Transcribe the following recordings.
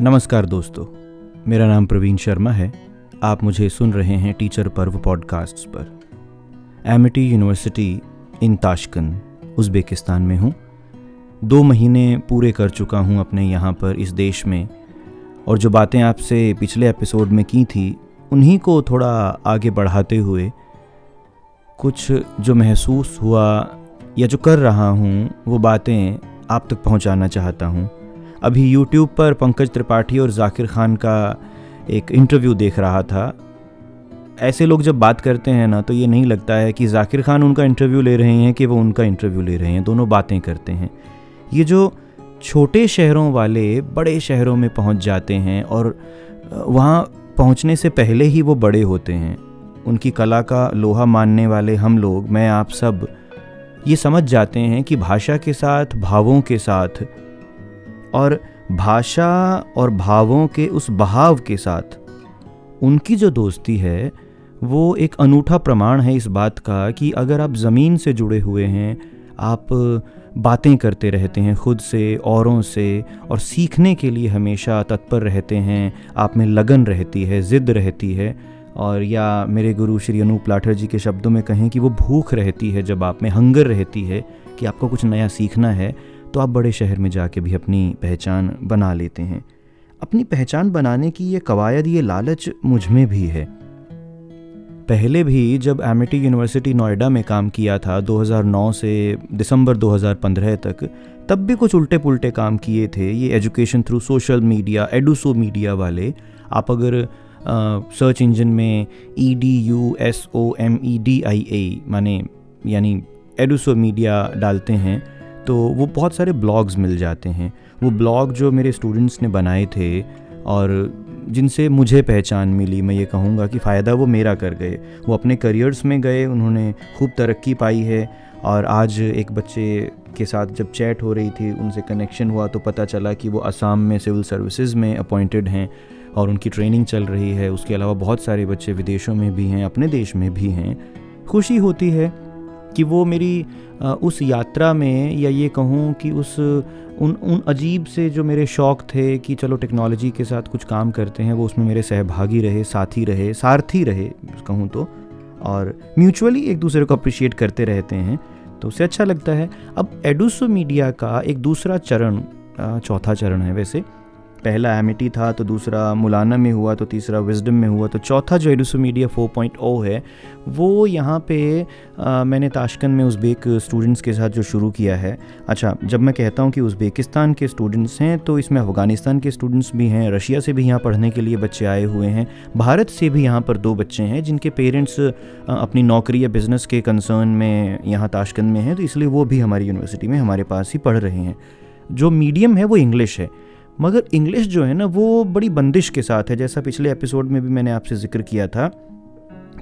नमस्कार दोस्तों, मेरा नाम प्रवीण शर्मा है। आप मुझे सुन रहे हैं टीचर पर्व पॉडकास्ट पर। Amity university in Tashkent Uzbekistan में हूँ। दो महीने पूरे कर चुका हूँ अपने यहाँ पर इस देश में। और जो बातें आपसे पिछले एपिसोड में की थी, उन्हीं को थोड़ा आगे बढ़ाते हुए, कुछ जो महसूस हुआ या जो कर रहा हूँ, वो बातें आप तक पहुँचाना चाहता हूँ। अभी यूट्यूब पर पंकज त्रिपाठी और जाकिर खान का एक इंटरव्यू देख रहा था। ऐसे लोग जब बात करते हैं ना तो ये नहीं लगता है कि जाकिर खान उनका इंटरव्यू ले रहे हैं कि वो उनका इंटरव्यू ले रहे हैं। दोनों बातें करते हैं। ये जो छोटे शहरों वाले बड़े शहरों में पहुँच जाते हैं और वहाँ पहुँचने से पहले ही वो बड़े होते हैं। उनकी कला का लोहा मानने वाले हम लोग, मैं आप सब, ये समझ जाते हैं कि भाषा के साथ, भावों के साथ और भाषा और भावों के उस बहाव के साथ उनकी जो दोस्ती है, वो एक अनूठा प्रमाण है इस बात का कि अगर आप ज़मीन से जुड़े हुए हैं, आप बातें करते रहते हैं खुद से, औरों से, और सीखने के लिए हमेशा तत्पर रहते हैं, आप में लगन रहती है, ज़िद रहती है, और या मेरे गुरु श्री अनूप लाठर जी के शब्दों में कहें कि वो भूख रहती है जब आप में हंगर रहती है कि आपको कुछ नया सीखना है तो आप बड़े शहर में जाके भी अपनी पहचान बना लेते हैं। अपनी पहचान बनाने की ये कवायद, ये लालच मुझमें भी है। पहले भी जब एमिटी यूनिवर्सिटी नोएडा में काम किया था 2009 से दिसंबर 2015 तक, तब भी कुछ उल्टे पुल्टे काम किए थे। ये education through social media, Eduso media वाले। आप अगर सर्च इंजन में E D U S O M E D I A माने यानी एडुसो मीडिया डालते हैं तो वो बहुत सारे ब्लॉग्स मिल जाते हैं। वो ब्लॉग जो मेरे स्टूडेंट्स ने बनाए थे और जिनसे मुझे पहचान मिली, मैं ये कहूँगा कि फ़ायदा वो मेरा कर गए। वो अपने करियर्स में गए, उन्होंने खूब तरक्की पाई है और आज एक बच्चे के साथ जब चैट हो रही थी, उनसे कनेक्शन हुआ तो पता चला कि वो असम में सिविल सर्विसेज़ में अपॉइंटेड हैं और उनकी ट्रेनिंग चल रही है। उसके अलावा बहुत सारे बच्चे विदेशों में भी हैं, अपने देश में भी हैं। खुशी होती है कि वो मेरी उस यात्रा में या ये कहूँ कि उस, उन उन अजीब से जो मेरे शौक़ थे कि चलो टेक्नोलॉजी के साथ कुछ काम करते हैं, वो उसमें मेरे सहभागी रहे, साथी रहे, सारथी रहे, कहूँ तो और म्यूचुअली एक दूसरे को अप्रिशिएट करते रहते हैं तो उससे अच्छा लगता है। अब एडुसो मीडिया का एक दूसरा चरण चौथा चरण है वैसे पहला एमिटी था तो दूसरा मुलाना में हुआ तो तीसरा विजडम में हुआ तो चौथा जो एडुसो मीडिया 4.0 है वो यहाँ पे आ, मैंने ताशकंद में उज़्बेक स्टूडेंट्स के साथ जो शुरू किया है। अच्छा जब मैं कहता हूँ कि उज़्बेकिस्तान के स्टूडेंट्स हैं तो इसमें अफ़गानिस्तान के स्टूडेंट्स भी हैं रशिया से भी यहाँ पढ़ने के लिए बच्चे आए हुए हैं भारत से भी यहाँ पर दो बच्चे हैं जिनके पेरेंट्स अपनी नौकरी या बिज़नेस के कंसर्न में यहाँ ताशकंद में हैं तो इसलिए वो भी हमारी यूनिवर्सिटी में हमारे पास ही पढ़ रहे हैं। जो मीडियम है वो इंग्लिश है। मगर इंग्लिश जो है ना, वो बड़ी बंदिश के साथ है। जैसा पिछले एपिसोड में भी मैंने आपसे ज़िक्र किया था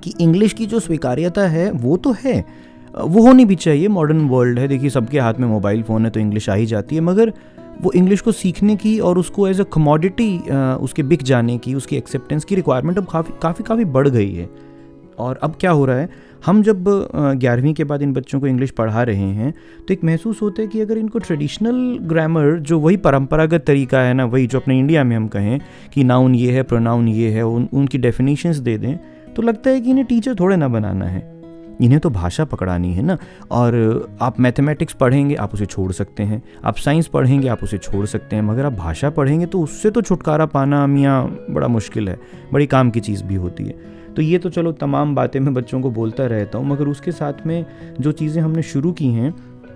कि इंग्लिश की जो स्वीकार्यता है, वो तो है। वो होनी भी चाहिए मॉडर्न वर्ल्ड है। देखिए, सबके हाथ में मोबाइल फ़ोन है तो इंग्लिश आ ही जाती है, मगर वो इंग्लिश को सीखने की और उसको एज अ कमोडिटी उसके बिक जाने की, उसकी एक्सेप्टेंस की रिक्वायरमेंट अब काफ़ी काफ़ी काफ़ी बढ़ गई है। और अब क्या हो रहा है? हम जब ग्यारहवीं के बाद इन बच्चों को इंग्लिश पढ़ा रहे हैं तो एक महसूस होता है कि अगर इनको ट्रेडिशनल ग्रामर, जो वही परंपरागत तरीका है ना, वही जो अपने इंडिया में हम कहें कि नाउन ये है, प्रोनाउन ये है, उन, उनकी डेफिनेशंस दे दें तो लगता है कि इन्हें टीचर थोड़े ना बनाना है। इन्हें तो भाषा पकड़ानी है ना, और आप मैथमेटिक्स पढ़ेंगे, आप उसे छोड़ सकते हैं, आप साइंस पढ़ेंगे, आप उसे छोड़ सकते हैं, मगर आप भाषा पढ़ेंगे तो उससे तो छुटकारा पाना मियाँ बड़ा मुश्किल है, बड़ी काम की चीज़ भी होती है। तो ये तो चलो तमाम बातें मैं बच्चों को बोलता रहता हूँ, मगर उसके साथ में जो चीज़ें हमने शुरू की हैं,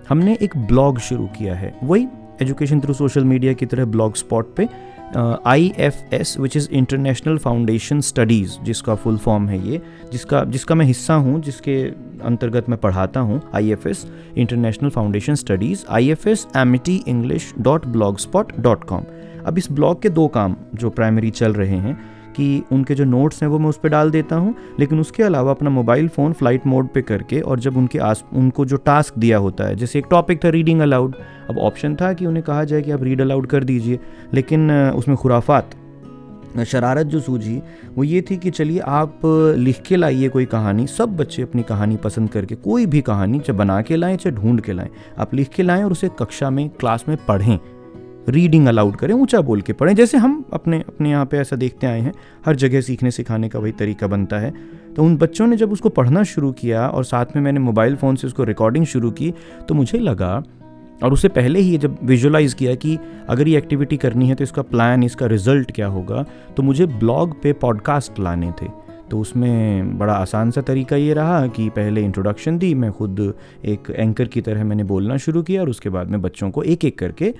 हमने एक ब्लॉग शुरू किया है। वही एजुकेशन थ्रू सोशल मीडिया की तरह ब्लॉग स्पॉट पे I F S which is international foundation studies जिसका फुल फॉर्म है ये, जिसका जिसका मैं हिस्सा हूँ, जिसके अंतर्गत मैं पढ़ाता हूँ I F S international foundation studies I F S Amity English dot blog spot dot com अब इस ब्लॉग के दो काम जो प्राइमरी चल रहे हैं कि उनके जो नोट्स हैं वो मैं उस पर डाल देता हूँ, लेकिन उसके अलावा अपना मोबाइल फ़ोन फ़्लाइट मोड पे करके और जब उनके आस, उनको जो टास्क दिया होता है, जैसे एक टॉपिक था रीडिंग अलाउड अब ऑप्शन था कि उन्हें कहा जाए कि आप रीड अलाउड कर दीजिए, लेकिन उसमें खुराफात शरारत जो सूझी, वो ये थी कि चलिए आप लिख के लाइए कोई कहानी, सब बच्चे अपनी कहानी पसंद करके, कोई भी कहानी चाहे बना के लाएँ, चाहे ढूंढ के लाएँ, आप लिख के लाएँ और उसे कक्षा में क्लास में पढ़ें। रीडिंग अलाउड करें, ऊँचा बोल के पढ़ें। जैसे हम अपने अपने यहाँ पे ऐसा देखते आए हैं, हर जगह सीखने सिखाने का वही तरीका बनता है। तो उन बच्चों ने जब उसको पढ़ना शुरू किया और साथ में मैंने मोबाइल फ़ोन से उसको रिकॉर्डिंग शुरू की तो मुझे लगा, और उससे पहले ही जब विजुलाइज़ किया कि अगर ये एक्टिविटी करनी है तो इसका प्लान इसका रिज़ल्ट क्या होगा तो मुझे ब्लॉग पे पॉडकास्ट लाने थे। तो उसमें बड़ा आसान सा तरीका ये रहा कि पहले इंट्रोडक्शन दी, मैं खुद एक एंकर की तरह मैंने बोलना शुरू किया और उसके बाद मैं बच्चों को एक एक करके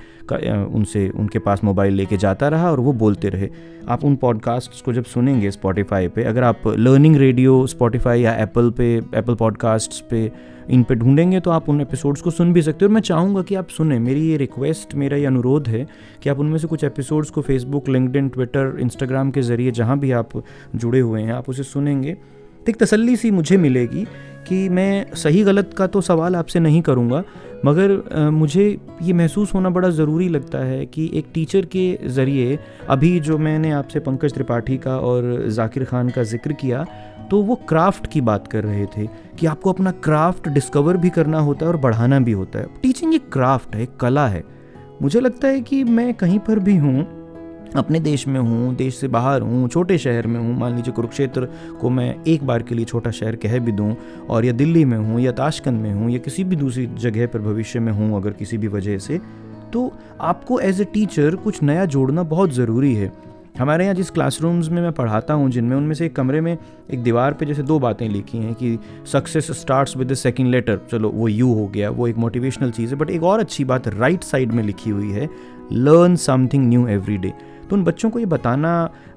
उनसे, उनके पास मोबाइल लेके जाता रहा और वो बोलते रहे। आप उन पॉडकास्ट को जब सुनेंगे स्पॉटिफाई पे, अगर आप लर्निंग रेडियो स्पॉटिफाई या एप्पल पे एप्पल पॉडकास्ट पे इन पर ढूंढेंगे तो आप उन एपिसोड्स को सुन भी सकते हो। और मैं चाहूँगा कि आप सुने। मेरी ये रिक्वेस्ट मेरा ये अनुरोध है कि आप उनमें से कुछ एपिसोड्स को फेसबुक लिंकडिन ट्विटर इंस्टाग्राम के ज़रिए जहाँ भी आप जुड़े हुए हैं, आप उसे सुनेंगे। तो एक तसली सी मुझे मिलेगी कि मैं सही गलत का तो सवाल आपसे नहीं करूँगा मगर आ, मुझे ये महसूस होना बड़ा ज़रूरी लगता है कि एक टीचर के ज़रिए अभी जो मैंने आपसे पंकज त्रिपाठी का और जाकिर खान का ज़िक्र किया तो वो क्राफ्ट की बात कर रहे थे कि आपको अपना क्राफ्ट डिस्कवर भी करना होता है और बढ़ाना भी होता है। टीचिंग एक क्राफ्ट है एक कला है। मुझे लगता है कि मैं कहीं पर भी हूँ अपने देश में हूँ, देश से बाहर हूँ, छोटे शहर में हूँ, मान लीजिए कुरुक्षेत्र को मैं एक बार के लिए छोटा शहर कह भी दूँ और या दिल्ली में हूँ या ताशकंद में हूँ या किसी भी दूसरी जगह पर भविष्य में हूँ अगर किसी भी वजह से तो आपको एज ए टीचर कुछ नया जोड़ना बहुत ज़रूरी है। हमारे यहाँ जिस क्लासरूम्स में मैं पढ़ाता हूँ, जिनमें उनमें से एक कमरे में एक दीवार पे जैसे दो बातें लिखी हैं कि success starts with the second letter चलो, वो यू हो गया, वो एक मोटिवेशनल चीज़ है बट एक और अच्छी बात राइट साइड में लिखी हुई है learn something new every day तो उन बच्चों को ये बताना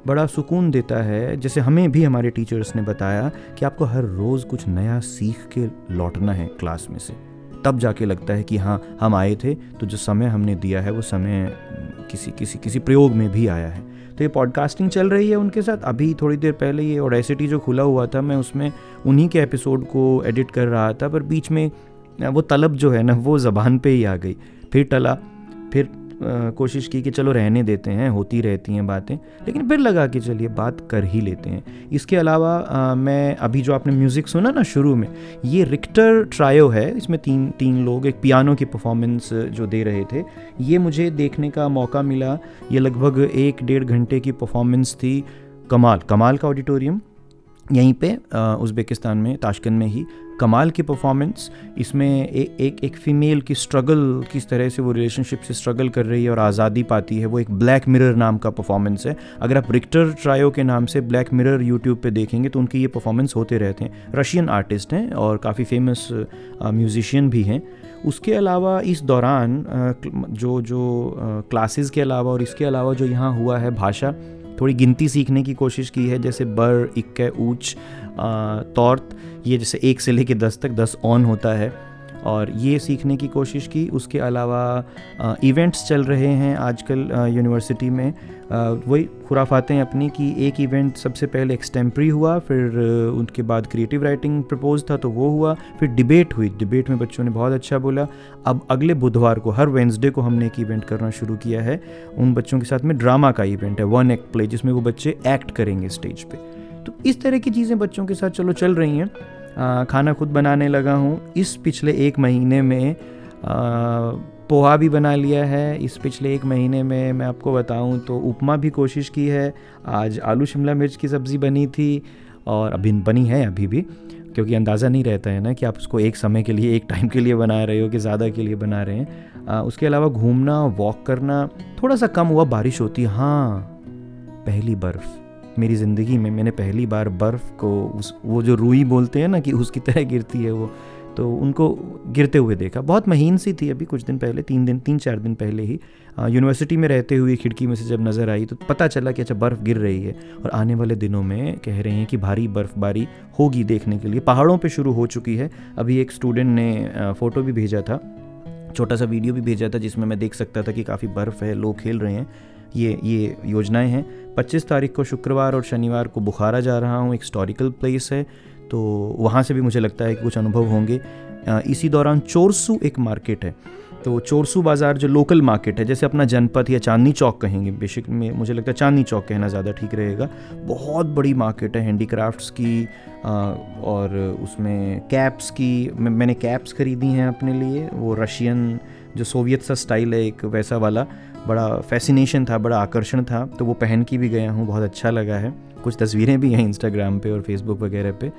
बड़ा सुकून देता है, जैसे हमें भी हमारे टीचर्स ने बताया कि आपको हर रोज़ कुछ नया सीख के लौटना है क्लास में से। तब जाके लगता है कि हाँ हम आए थे तो जो समय हमने दिया है, वो समय किसी किसी किसी प्रयोग में भी आया है। तो ये पॉडकास्टिंग चल रही है उनके साथ। अभी थोड़ी देर पहले ये ओडेसिटी जो खुला हुआ था, मैं उसमें उन्हीं के एपिसोड को एडिट कर रहा था, पर बीच में वो तलब जो है ना, वो ज़बान पे ही आ गई। फिर टला, फिर कोशिश की कि चलो रहने देते हैं होती रहती हैं बातें लेकिन फिर लगा कि चलिए बात कर ही लेते हैं। इसके अलावा आ, मैं अभी जो आपने म्यूज़िक सुना ना शुरू में ये रिक्टर ट्रायो है इसमें तीन तीन लोग एक पियानो की परफॉर्मेंस जो दे रहे थे ये मुझे देखने का मौका मिला। ये लगभग एक डेढ़ घंटे की परफॉर्मेंस थी। कमाल कमाल का ऑडिटोरियम यहीं पे उज़्बेकिस्तान में ताशकन में ही कमाल की परफॉर्मेंस इसमें ए, एक एक फ़ीमेल की स्ट्रगल किस तरह से वो रिलेशनशिप से स्ट्रगल कर रही है और आज़ादी पाती है वो एक ब्लैक मिरर नाम का परफॉर्मेंस है। अगर आप रिक्टर ट्रायो के नाम से ब्लैक मिरर यूट्यूब पे देखेंगे तो उनकी ये परफॉर्मेंस होते रहते हैं। रशियन आर्टिस्ट हैं और काफ़ी फ़ेमस म्यूज़िशियन भी हैं। उसके अलावा इस दौरान जो जो क्लासेस के अलावा और इसके अलावा जो यहाँ हुआ है भाषा थोड़ी गिनती सीखने की कोशिश की है, जैसे बर, इक्के, ऊँच तौरत ये जैसे एक से लेके दस तक, दस ऑन होता है। और ये सीखने की कोशिश की। उसके अलावा इवेंट्स चल रहे हैं आजकल यूनिवर्सिटी में। वही खुराफातें अपनी कि एक इवेंट सबसे पहले एक्सटेम्प्री हुआ, फिर उनके बाद क्रिएटिव राइटिंग प्रपोज था तो वो हुआ, फिर डिबेट हुई। डिबेट में बच्चों ने बहुत अच्छा बोला। अब अगले बुधवार को, हर वेंसडे को हमने एक इवेंट करना शुरू किया है। उन बच्चों के साथ में ड्रामा का इवेंट है वन एक्ट प्ले जिसमें वो बच्चे एक्ट करेंगे स्टेज पर तो इस तरह की चीज़ें बच्चों के साथ चलो चल रही हैं। खाना खुद बनाने लगा हूँ। इस पिछले एक महीने में पोहा भी बना लिया है। इस पिछले एक महीने में मैं आपको बताऊँ तो उपमा भी कोशिश की है। आज आलू शिमला मिर्च की सब्ज़ी बनी थी और अभी बनी है अभी भी क्योंकि अंदाज़ा नहीं रहता है ना कि आप उसको एक समय के लिए एक टाइम के लिए बना रहे हो कि ज़्यादा के लिए बना रहे हैं। आ, उसके अलावा घूमना वॉक करना थोड़ा सा कम हुआ बारिश होती। हाँ पहली बर्फ़। मेरी ज़िंदगी में मैंने पहली बार बर्फ़ को उस, वो जो रूई बोलते हैं ना कि उसकी तरह गिरती है वो तो उनको गिरते हुए देखा। बहुत महीन सी थी अभी, कुछ दिन पहले, तीन दिन, तीन चार दिन पहले ही यूनिवर्सिटी में रहते हुए खिड़की में से जब नज़र आई तो पता चला कि अच्छा बर्फ़ गिर रही है। और आने वाले दिनों में कह रहे हैं कि भारी बर्फ़बारी होगी देखने के लिए। पहाड़ों पे शुरू हो चुकी है। अभी एक स्टूडेंट ने फ़ोटो भी भेजा था, छोटा सा वीडियो भी भेजा था, जिसमें मैं देख सकता था कि काफ़ी बर्फ़ है, लोग खेल रहे हैं। ये ये योजनाएँ हैं। 25 तारीख को शुक्रवार और शनिवार को बुखारा जा रहा हूँ, एक हिस्टोरिकल प्लेस है तो वहाँ से भी मुझे लगता है कि कुछ अनुभव होंगे। इसी दौरान चोरसू एक मार्केट है तो चोरसू बाज़ार जो लोकल मार्केट है, जैसे अपना जनपद या चांदनी चौक कहेंगे बेसिक में, मुझे लगता है चांदनी चौक कहना ज़्यादा ठीक रहेगा। बहुत बड़ी मार्केट है हैंडीक्राफ्ट्स की और उसमें कैप्स की मैंने कैप्स ख़रीदी हैं अपने लिए, वो रशियन जो सोवियत सा स्टाइल है एक, वैसा वाला। बड़ा फैसिनेशन था बड़ा आकर्षण था तो वो पहन के भी गया हूँ बहुत अच्छा लगा है। कुछ तस्वीरें भी हैं इंस्टाग्राम पे और फेसबुक वगैरह पे।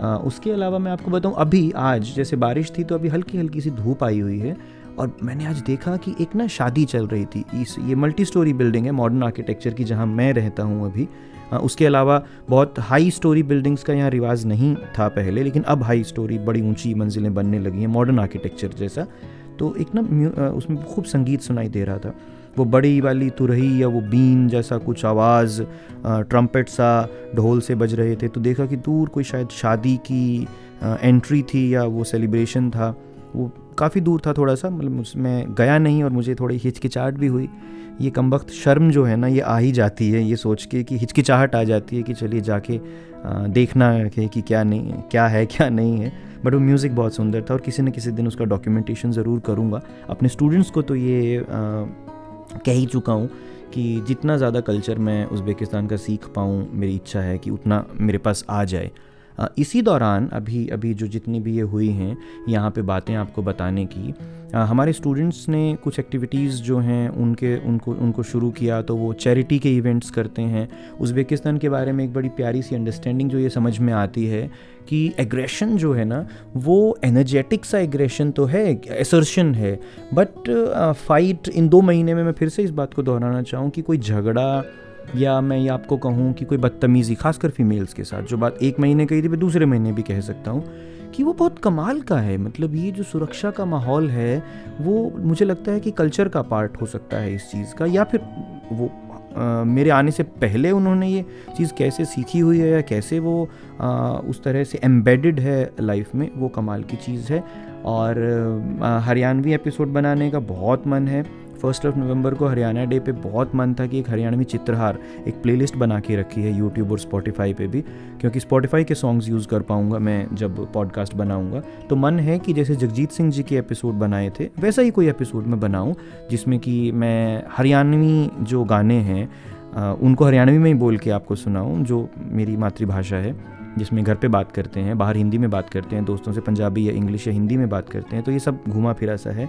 आ, उसके अलावा मैं आपको बताऊँ अभी आज जैसे बारिश थी तो अभी हल्की हल्की सी धूप आई हुई है और मैंने आज देखा कि एक ना शादी चल रही थी। इस ये मल्टी स्टोरी बिल्डिंग है मॉडर्न आर्किटेक्चर की जहाँ मैं रहता हूँ अभी। आ, उसके अलावा बहुत हाई स्टोरी बिल्डिंग्स का यहाँ रिवाज नहीं था पहले लेकिन अब हाई स्टोरी बड़ी ऊँची मंजिलें बनने लगी हैं मॉडर्न आर्किटेक्चर जैसा। तो एक ना उसमें खूब संगीत सुनाई दे रहा था। वो बड़ी वाली तुरही या वो बीन जैसा कुछ आवाज़ ट्रम्पेट सा ढोल से बज रहे थे तो देखा कि दूर कोई शायद शादी की एंट्री थी या वो सेलिब्रेशन था। वो काफ़ी दूर था थोड़ा सा मतलब मैं गया नहीं और मुझे थोड़ी हिचकिचाहट भी हुई। ये कम वक्त शर्म जो है ना ये आ ही जाती है ये सोच के कि हिचकिचाहट आ जाती है कि चलिए जाके देखना है कि क्या नहीं क्या है क्या नहीं है। बट वो म्यूज़िक बहुत सुंदर था और किसी न किसी दिन उसका डॉक्यूमेंटेशन ज़रूर करूँगा। अपने स्टूडेंट्स को तो ये आ, कह ही चुका हूँ कि जितना ज़्यादा कल्चर मैं उज़्बेकिस्तान का सीख पाऊँ, मेरी इच्छा है कि उतना मेरे पास आ जाए। इसी दौरान अभी अभी जो जितनी भी ये हुई हैं, यहाँ पे बातें आपको बताने की हमारे स्टूडेंट्स ने कुछ एक्टिविटीज़ जो हैं, उनके, उनको उनको शुरू किया तो वो चैरिटी के इवेंट्स करते हैं। उज़्बेकिस्तान के बारे में एक बड़ी प्यारी सी अंडरस्टैंडिंग जो ये समझ में आती है कि एग्रेशन जो है ना, वो एनर्जेटिक सा एग्रेशन तो है एसर्शन है बट फाइट इन दो महीने में मैं फिर से इस बात को दोहराना चाहूँ कि कोई झगड़ा या मैं ये आपको कहूँ कि कोई बदतमीज़ी खासकर फीमेल्स के साथ जो बात एक महीने कही थी मैं दूसरे महीने भी कह सकता हूँ कि वो बहुत कमाल का है। मतलब ये जो सुरक्षा का माहौल है वो मुझे लगता है कि कल्चर का पार्ट हो सकता है इस चीज़ का या फिर वो आ, मेरे आने से पहले उन्होंने ये चीज़ कैसे सीखी हुई है या कैसे वो आ, उस तरह से एम्बेडेड है लाइफ में वो कमाल की चीज़ है। और हरियाणवी एपिसोड बनाने का बहुत मन है। फ़र्स्ट ऑफ़ नवंबर को हरियाणा डे पे बहुत मन था कि एक हरियाणवी चित्रहार, एक प्लेलिस्ट बना के रखी है यूट्यूब और स्पॉटिफाई पे भी, क्योंकि स्पॉटिफाई के सॉन्ग्स यूज़ कर पाऊँगा मैं जब पॉडकास्ट बनाऊँगा। तो मन है कि जैसे जगजीत सिंह जी के एपिसोड बनाए थे, वैसा ही कोई एपिसोड मैं बनाऊँ, जिसमें कि मैं हरियाणवी जो गाने हैं उनको हरियाणवी में ही बोल के आपको सुनाऊँ, जो मेरी मातृभाषा है, जिसमें घर पे बात करते हैं, बाहर हिंदी में बात करते हैं, दोस्तों से पंजाबी या इंग्लिश या हिंदी में बात करते हैं तो ये सब घुमा फिरा सा है।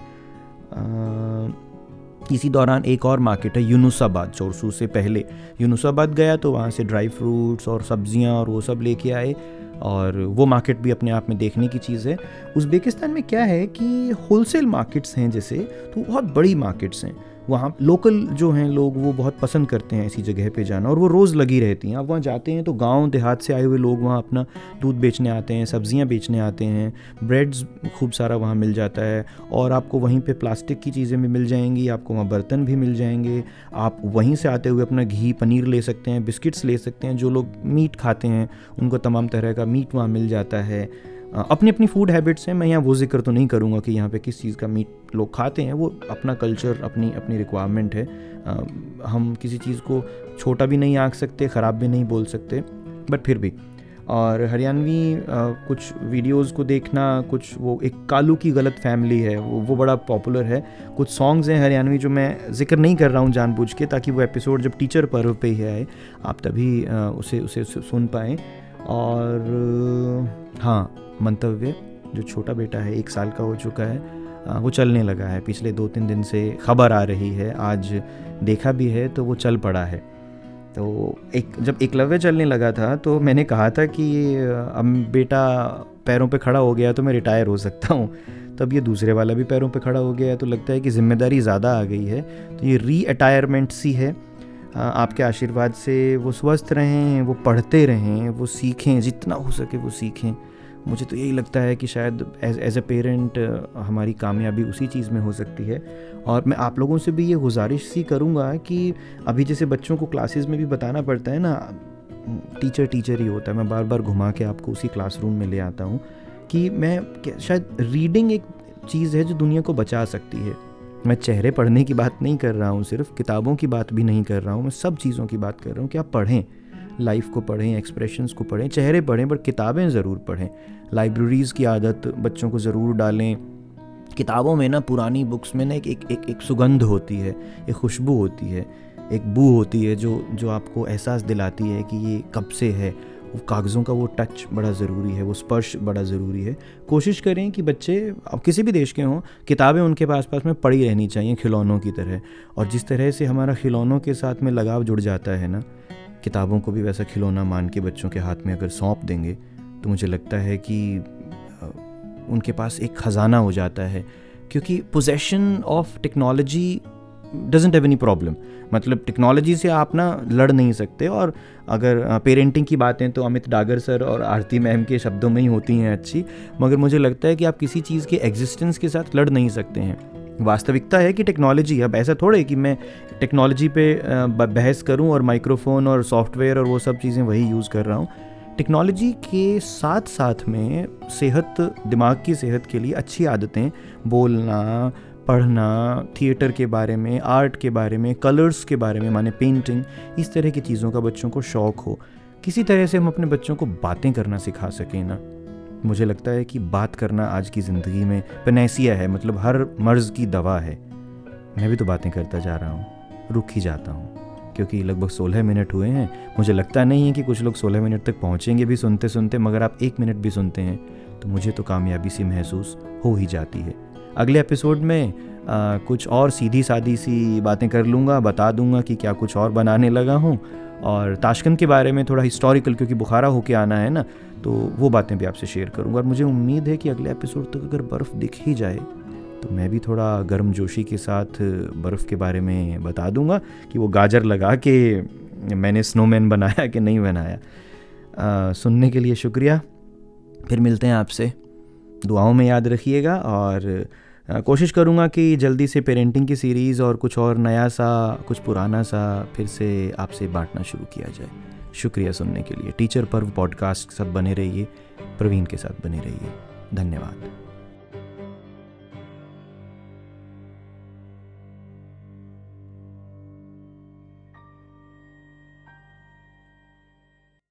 इसी दौरान एक और मार्केट है, यूनुसाबाद। चोरसू से पहले यूनुसाबाद गया तो वहाँ से ड्राई फ्रूट्स और सब्ज़ियाँ और वो सब लेके आए और वो मार्केट भी अपने आप में देखने की चीज़ है। उज़्बेकिस्तान में क्या है कि होलसेल मार्केट्स हैं जैसे तो बहुत बड़ी मार्केट्स हैं। वहाँ लोकल जो हैं लोग, वो बहुत पसंद करते हैं ऐसी जगह पे जाना और वो रोज़ लगी रहती हैं। आप वहाँ जाते हैं तो गाँव देहात से आए हुए लोग वहाँ अपना दूध बेचने आते हैं, सब्ज़ियाँ बेचने आते हैं, ब्रेड्स खूब सारा वहाँ मिल जाता है और आपको वहीं पे प्लास्टिक की चीज़ें भी मिल जाएँगी, आपको वहाँ बर्तन भी मिल जाएँगे। आप वहीं से आते हुए अपना घी, पनीर ले सकते हैं, बिस्किट्स ले सकते हैं, जो लोग मीट खाते हैं, उनको तमाम तरह का मीट वहाँ मिल जाता है। अपनी अपनी फ़ूड हैबिट्स हैं। मैं यहाँ वो ज़िक्र तो नहीं करूँगा कि यहाँ पे किस चीज़ का मीट लोग खाते हैं। वो अपना कल्चर अपनी अपनी रिक्वायरमेंट है। हम किसी चीज़ को छोटा भी नहीं आँख सकते, ख़राब भी नहीं बोल सकते बट फिर भी। और हरियाणवी कुछ वीडियोस को देखना, कुछ वो एक कालू की गलत फैमिली है, वो वो बड़ा पॉपुलर है। कुछ सॉन्ग्स हैं हरियाणवी जो मैं ज़िक्र नहीं कर रहा हूँ जानबूझ के, ताकि वो एपिसोड जब टीचर पर्व पे ही आए, आप तभी उसे उसे सुन पाएँ। और हाँ मंतव्य, जो छोटा बेटा है, एक साल का हो चुका है वो चलने लगा है। पिछले दो तीन दिन से खबर आ रही है, आज देखा भी है तो वो चल पड़ा है। तो एक, जब एकलव्य चलने लगा था तो मैंने कहा था कि अब बेटा पैरों पे खड़ा हो गया तो मैं रिटायर हो सकता हूँ। तब ये दूसरे वाला भी पैरों पे खड़ा हो गया है तो लगता है कि ज़िम्मेदारी ज़्यादा आ गई है। तो ये री अटायरमेंट सी है आपके आशीर्वाद से वो स्वस्थ रहें, वो पढ़ते रहें, वो सीखें, जितना हो सके वो सीखें। मुझे तो यही लगता है कि शायद एज एज ए पेरेंट हमारी कामयाबी उसी चीज़ में हो सकती है। और मैं आप लोगों से भी ये गुजारिश सी करूँगा कि अभी जैसे बच्चों को क्लासेस में भी बताना पड़ता है ना टीचर टीचर ही होता है। मैं बार बार घुमा के आपको उसी क्लासरूम में ले आता हूँ कि मैं शायद रीडिंग एक चीज़ है जो दुनिया को बचा सकती है। मैं चेहरे पढ़ने की बात नहीं कर रहा हूँ सिर्फ़ किताबों की बात भी नहीं कर रहा हूँ मैं सब चीज़ों की बात कर रहा हूँ। कि आप पढ़ें? लाइफ को पढ़ें एक्सप्रेशंस को पढ़ें चेहरे पढ़ें बट किताबें ज़रूर पढ़ें। लाइब्रेरीज़ की आदत बच्चों को ज़रूर डालें। किताबों में ना पुरानी बुक्स में ना एक एक एक, एक सुगंध होती है एक खुशबू होती है एक बू होती है जो जो आपको एहसास दिलाती है कि ये कब से है। कागज़ों का वो टच बड़ा ज़रूरी है, वो स्पर्श बड़ा ज़रूरी है। कोशिश करें कि बच्चे अब किसी भी देश के हों, किताबें उनके पास पास में पड़ी रहनी चाहिए खिलौनों की तरह। और जिस तरह से हमारा खिलौनों के साथ में लगाव जुड़ जाता है ना, किताबों को भी वैसा खिलौना मान के बच्चों के हाथ में अगर सौंप देंगे तो मुझे लगता है कि उनके पास एक ख़जाना हो जाता है। क्योंकि possession of technology doesn't have any problem मतलब टेक्नोलॉजी से आप ना लड़ नहीं सकते और अगर पेरेंटिंग की बातें तो अमित डागर सर और आरती मैम के शब्दों में ही होती हैं अच्छी, मगर मुझे लगता है कि आप किसी चीज़ के एग्जिस्टेंस के साथ लड़ नहीं सकते हैं। वास्तविकता है कि टेक्नोलॉजी अब ऐसा थोड़े कि मैं टेक्नोलॉजी पे बहस करूँ और माइक्रोफोन और सॉफ्टवेयर और वो सब चीज़ें वही यूज़ कर रहा हूँ। टेक्नोलॉजी के साथ साथ में सेहत, दिमाग की सेहत के लिए अच्छी आदतें बोलना पढ़ना थिएटर के बारे में आर्ट के बारे में कलर्स के बारे में, माने पेंटिंग इस तरह की चीज़ों का बच्चों को शौक़ हो। किसी तरह से हम अपने बच्चों को बातें करना सिखा सकें ना। मुझे लगता है कि बात करना आज की ज़िंदगी में पनेसिया है मतलब हर मर्ज़ की दवा है। मैं भी तो बातें करता जा रहा हूँ, रुक ही जाता हूँ, क्योंकि लगभग सोलह मिनट हुए हैं। मुझे लगता नहीं है कि कुछ लोग सोलह मिनट तक पहुँचेंगे भी सुनते सुनते मगर आप एक मिनट भी सुनते हैं तो मुझे तो कामयाबी सी महसूस हो ही जाती है। अगले एपिसोड में आ, कुछ और सीधी सादी सी बातें कर लूँगा बता दूँगा कि क्या कुछ और बनाने लगा हूँ। और ताशकंद के बारे में थोड़ा हिस्टोरिकल क्योंकि बुखारा होके आना है ना तो वो बातें भी आपसे शेयर करूँगा। और मुझे उम्मीद है कि अगले एपिसोड तक अगर बर्फ़ दिख ही जाए तो मैं भी थोड़ा गर्म जोशी के साथ बर्फ़ के बारे में बता दूँगा कि वो गाजर लगा के मैंने स्नोमैन बनाया कि नहीं बनाया। आ, सुनने के लिए शुक्रिया। फिर मिलते हैं आपसे। दुआओं में याद रखिएगा और कोशिश करूँगा कि जल्दी से पेरेंटिंग की सीरीज़ और कुछ और नया सा, कुछ पुराना सा फिर से आपसे बांटना शुरू किया जाए। शुक्रिया सुनने के लिए। टीचर पर्व पॉडकास्ट सब बने रहिए, प्रवीण के साथ बने रहिए। धन्यवाद।